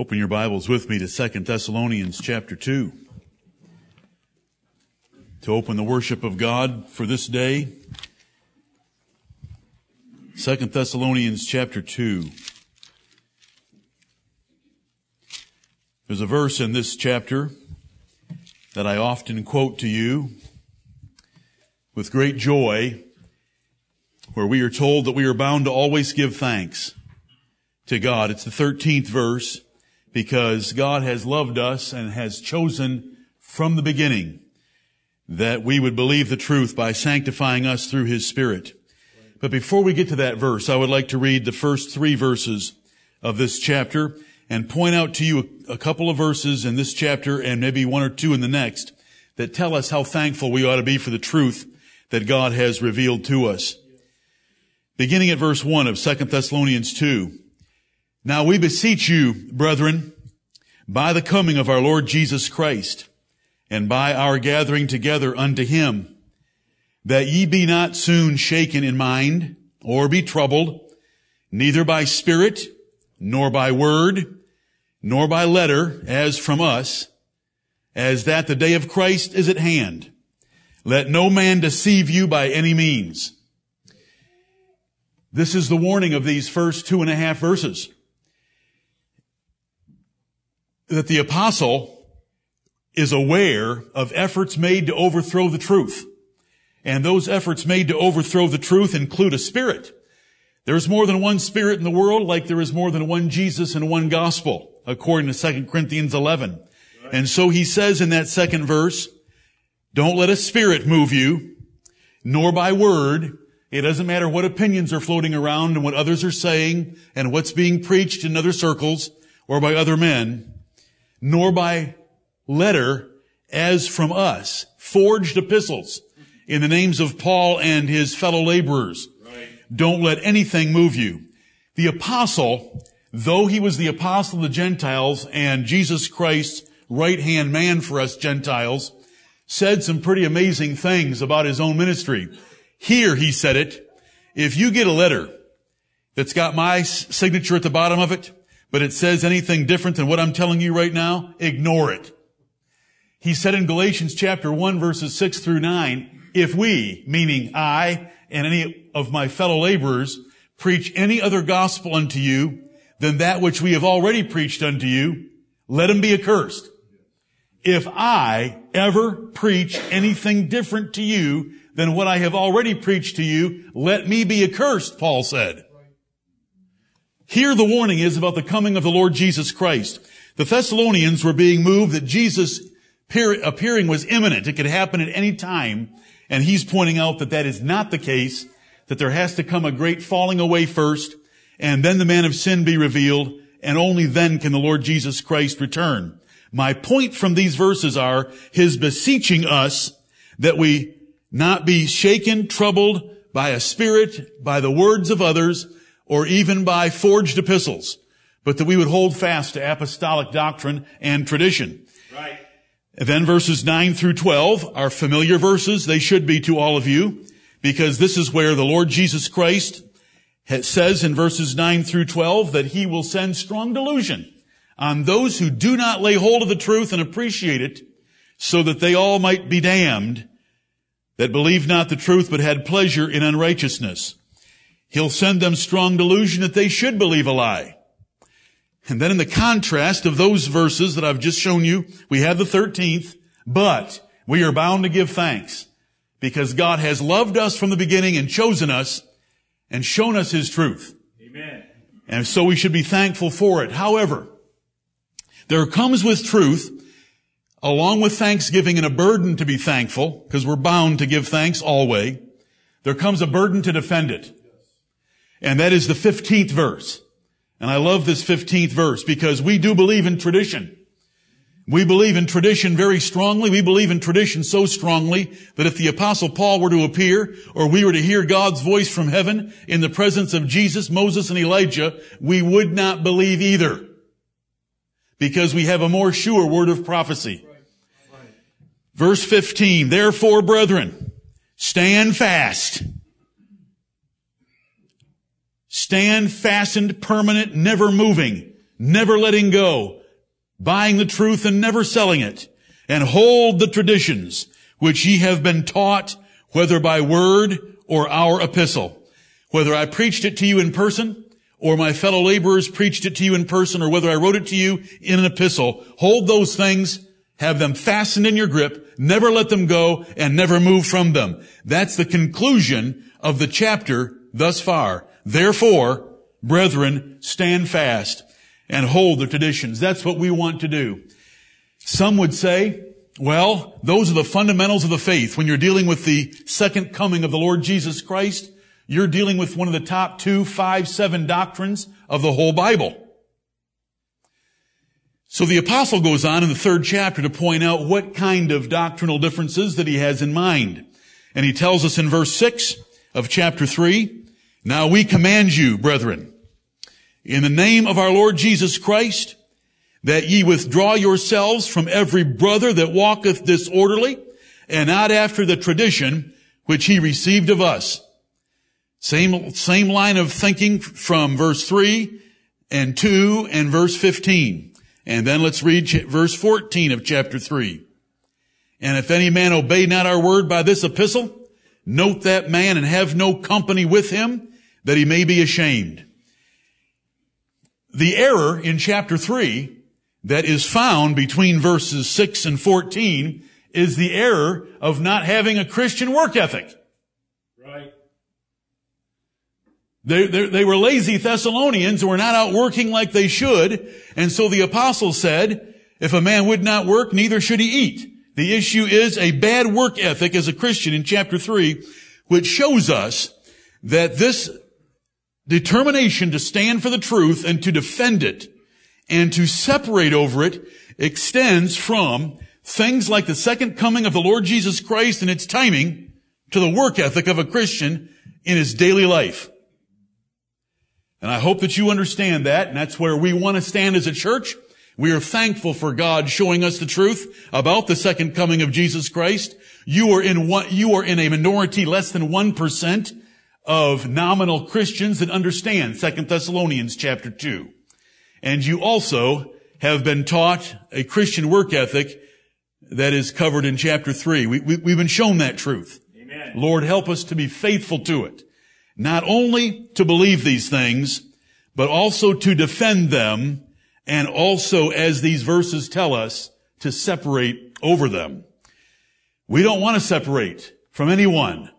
Open your Bibles with me to 2 Thessalonians chapter 2. To open the worship of God for this day. 2 Thessalonians chapter 2. There's a verse in this chapter that I often quote to you with great joy where we are told that we are bound to always give thanks to God. It's the 13th verse because God has loved us and has chosen from the beginning that we would believe the truth by sanctifying us through His Spirit. But before we get to that verse, I would like to read the first three verses of this chapter and point out to you a, couple of verses in this chapter and maybe one or two in the next that tell us how thankful we ought to be for the truth that God has revealed to us. Beginning at verse 1 of 2 Thessalonians 2. Now we beseech you, brethren, by the coming of our Lord Jesus Christ, and by our gathering together unto him, that ye be not soon shaken in mind, or be troubled, neither by spirit, nor by word, nor by letter, as from us, as that the day of Christ is at hand. Let no man deceive you by any means. This is the warning of these first two and a half verses that the apostle is aware of efforts made to overthrow the truth. And those efforts made to overthrow the truth include a spirit. There's more than one spirit in the world, like there is more than one Jesus and one gospel, according to 2 Corinthians 11. And so he says in that second verse, don't let a spirit move you, nor by word. It doesn't matter what opinions are floating around and what others are saying and what's being preached in other circles or by other men nor by letter as from us, forged epistles in the names of Paul and his fellow laborers. Right. Don't let anything move you. The apostle, though he was the apostle of the Gentiles and Jesus Christ's right hand man for us Gentiles, said some pretty amazing things about his own ministry. Here he said it, if you get a letter that's got my signature at the bottom of it, but it says anything different than what I'm telling you right now, ignore it. He said in Galatians chapter 1 verses 6 through 9, if we, meaning I and any of my fellow laborers, preach any other gospel unto you than that which we have already preached unto you, let him be accursed. If I ever preach anything different to you than what I have already preached to you, let me be accursed, Paul said. Here the warning is about the coming of the Lord Jesus Christ. The Thessalonians were being moved that Jesus appearing was imminent. It could happen at any time. And he's pointing out that that is not the case, that there has to come a great falling away first, and then the man of sin be revealed, and only then can the Lord Jesus Christ return. My point from these verses are his beseeching us that we not be shaken, troubled by a spirit, by the words of others, or even by forged epistles, but that we would hold fast to apostolic doctrine and tradition. Right. Then verses 9 through 12 are familiar verses. They should be to all of you because this is where the Lord Jesus Christ says in verses 9 through 12 that he will send strong delusion on those who do not lay hold of the truth and appreciate it so that they all might be damned that believe not the truth but had pleasure in unrighteousness. He'll send them strong delusion that they should believe a lie. And then in the contrast of those verses that I've just shown you, we have the 13th, but we are bound to give thanks because God has loved us from the beginning and chosen us and shown us His truth. Amen. And so we should be thankful for it. However, there comes with truth, along with thanksgiving and a burden to be thankful, because we're bound to give thanks always, there comes a burden to defend it. And that is the 15th verse. And I love this 15th verse because we do believe in tradition. We believe in tradition very strongly. We believe in tradition so strongly that if the apostle Paul were to appear or we were to hear God's voice from heaven in the presence of Jesus, Moses, and Elijah, we would not believe either because we have a more sure word of prophecy. Verse 15, therefore brethren, stand fast Stand fastened, permanent, never moving. never letting go, buying the truth and never selling it, and hold the traditions which ye have been taught, whether by word or our epistle. Whether I preached it to you in person, or my fellow laborers preached it to you in person, or whether I wrote it to you in an epistle, hold those things, have them fastened in your grip, never let them go, and never move from them. That's the conclusion of the chapter thus far. Therefore, brethren, stand fast and hold the traditions. That's what we want to do. Some would say, well, those are the fundamentals of the faith. When you're dealing with the second coming of the Lord Jesus Christ, you're dealing with one of the top two, five, seven doctrines of the whole Bible. So the apostle goes on in the third chapter to point out what kind of doctrinal differences that he has in mind. And he tells us in verse six of chapter three, now we command you, brethren, in the name of our Lord Jesus Christ, that ye withdraw yourselves from every brother that walketh disorderly and not after the tradition which he received of us. Same, same line of thinking from verse 3 and 2 and verse 15. And then let's read verse 14 of chapter 3. And if any man obey not our word by this epistle, note that man and have no company with him, that he may be ashamed. The error in chapter 3 that is found between verses 6 and 14 is the error of not having a Christian work ethic. Right. They, they, they, were lazy Thessalonians who were not out working like they should. And so the apostle said, if a man would not work, neither should he eat. The issue is a bad work ethic as a Christian in chapter 3, which shows us that this determination to stand for the truth and to defend it and to separate over it extends from things like the second coming of the Lord Jesus Christ and its timing to the work ethic of a Christian in his daily life. And I hope that you understand that, and that's where we want to stand as a church. We are thankful for God showing us the truth about the second coming of Jesus Christ. You are in one, you are in a minority less than 1% of nominal Christians that understand 2 Thessalonians chapter 2. And you also have been taught a Christian work ethic that is covered in chapter 3. We, we, we've been shown that truth. Amen. Lord, help us to be faithful to it. Not only to believe these things, but also to defend them and also, as these verses tell us, to separate over them. We don't want to separate from anyone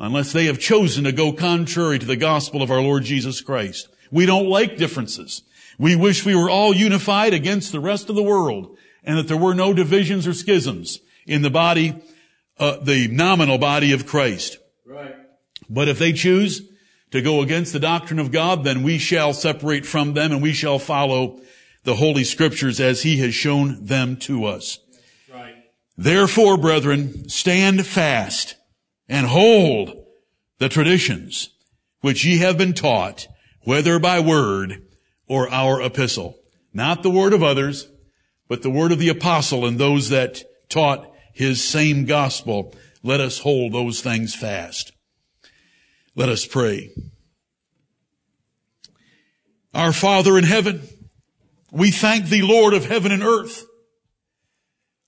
unless they have chosen to go contrary to the gospel of our Lord Jesus Christ. We don't like differences. We wish we were all unified against the rest of the world and that there were no divisions or schisms in the body, uh, the nominal body of Christ. Right. But if they choose to go against the doctrine of God, then we shall separate from them and we shall follow the Holy Scriptures as He has shown them to us. Right. Therefore, brethren, stand fast and hold the traditions which ye have been taught, whether by word or our epistle. Not the word of others, but the word of the apostle and those that taught his same gospel. Let us hold those things fast. Let us pray. Our Father in heaven, we thank thee, Lord of heaven and earth,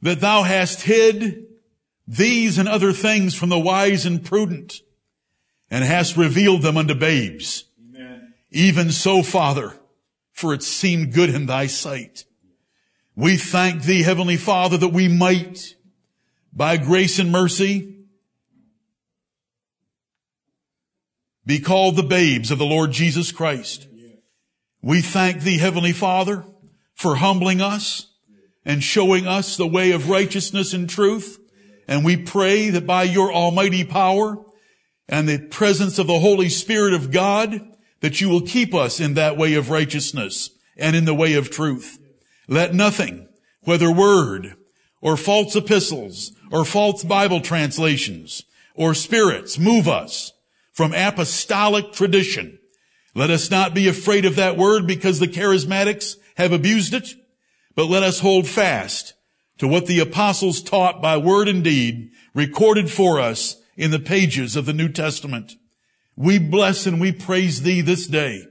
that thou hast hid these and other things from the wise and prudent and hast revealed them unto babes. Amen. Even so, Father, for it seemed good in thy sight. We thank thee, Heavenly Father, that we might, by grace and mercy, be called the babes of the Lord Jesus Christ. We thank thee, Heavenly Father, for humbling us and showing us the way of righteousness and truth. And we pray that by your almighty power and the presence of the Holy Spirit of God, that you will keep us in that way of righteousness and in the way of truth. Let nothing, whether word or false epistles or false Bible translations or spirits move us from apostolic tradition. Let us not be afraid of that word because the charismatics have abused it, but let us hold fast to what the apostles taught by word and deed recorded for us in the pages of the New Testament. We bless and we praise thee this day.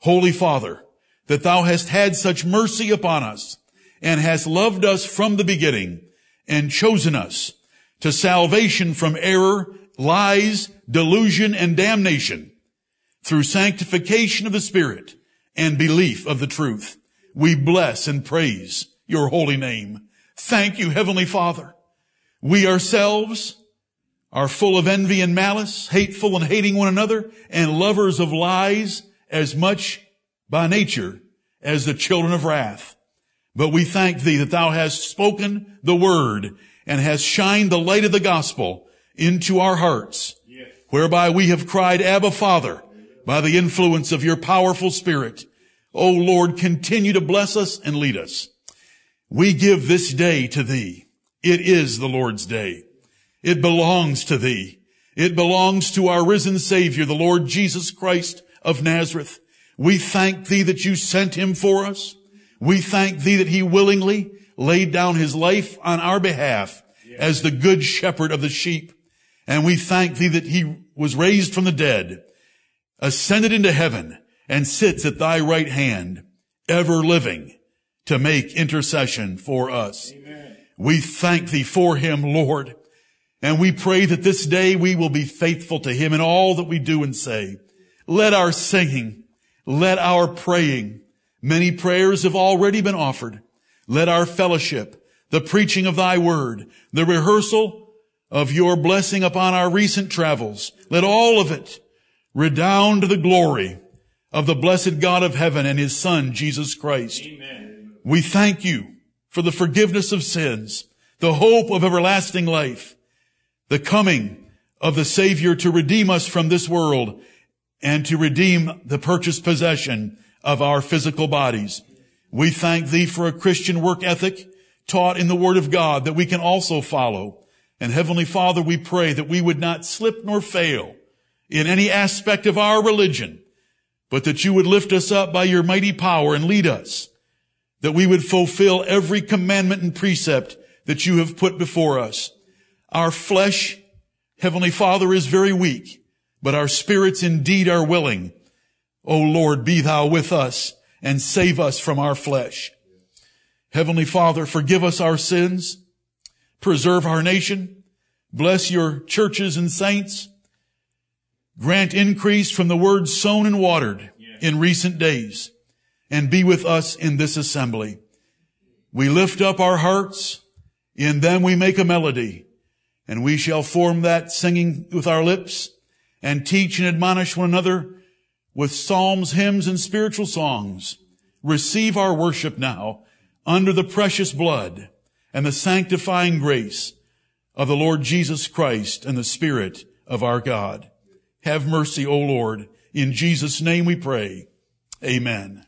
Holy Father, that thou hast had such mercy upon us and hast loved us from the beginning and chosen us to salvation from error, lies, delusion, and damnation through sanctification of the Spirit and belief of the truth. We bless and praise your holy name. Thank you, Heavenly Father. We ourselves are full of envy and malice, hateful and hating one another, and lovers of lies as much by nature as the children of wrath. But we thank thee that thou hast spoken the word and hast shined the light of the gospel into our hearts, whereby we have cried, Abba Father, by the influence of your powerful spirit. O Lord, continue to bless us and lead us. We give this day to thee. It is the Lord's day. It belongs to thee. It belongs to our risen Savior, the Lord Jesus Christ of Nazareth. We thank thee that you sent him for us. We thank thee that he willingly laid down his life on our behalf as the good shepherd of the sheep. And we thank thee that he was raised from the dead, ascended into heaven, and sits at thy right hand, ever living to make intercession for us. Amen. We thank thee for him, Lord. And we pray that this day we will be faithful to him in all that we do and say. Let our singing, let our praying, many prayers have already been offered. Let our fellowship, the preaching of thy word, the rehearsal of your blessing upon our recent travels, let all of it redound to the glory of the blessed God of heaven and his son, Jesus Christ. Amen. We thank you for the forgiveness of sins, the hope of everlasting life, the coming of the Savior to redeem us from this world and to redeem the purchased possession of our physical bodies. We thank thee for a Christian work ethic taught in the Word of God that we can also follow. And Heavenly Father, we pray that we would not slip nor fail in any aspect of our religion, but that you would lift us up by your mighty power and lead us, that we would fulfill every commandment and precept that you have put before us. Our flesh, Heavenly Father, is very weak, but our spirits indeed are willing. O Lord, be thou with us and save us from our flesh. Heavenly Father, forgive us our sins, preserve our nation, bless your churches and saints, grant increase from the word sown and watered in recent days, and be with us in this assembly. We lift up our hearts, in them we make a melody, and we shall form that singing with our lips and teach and admonish one another with psalms, hymns, and spiritual songs. Receive our worship now under the precious blood and the sanctifying grace of the Lord Jesus Christ and the Spirit of our God. Have mercy, O Lord. In Jesus' name we pray. Amen.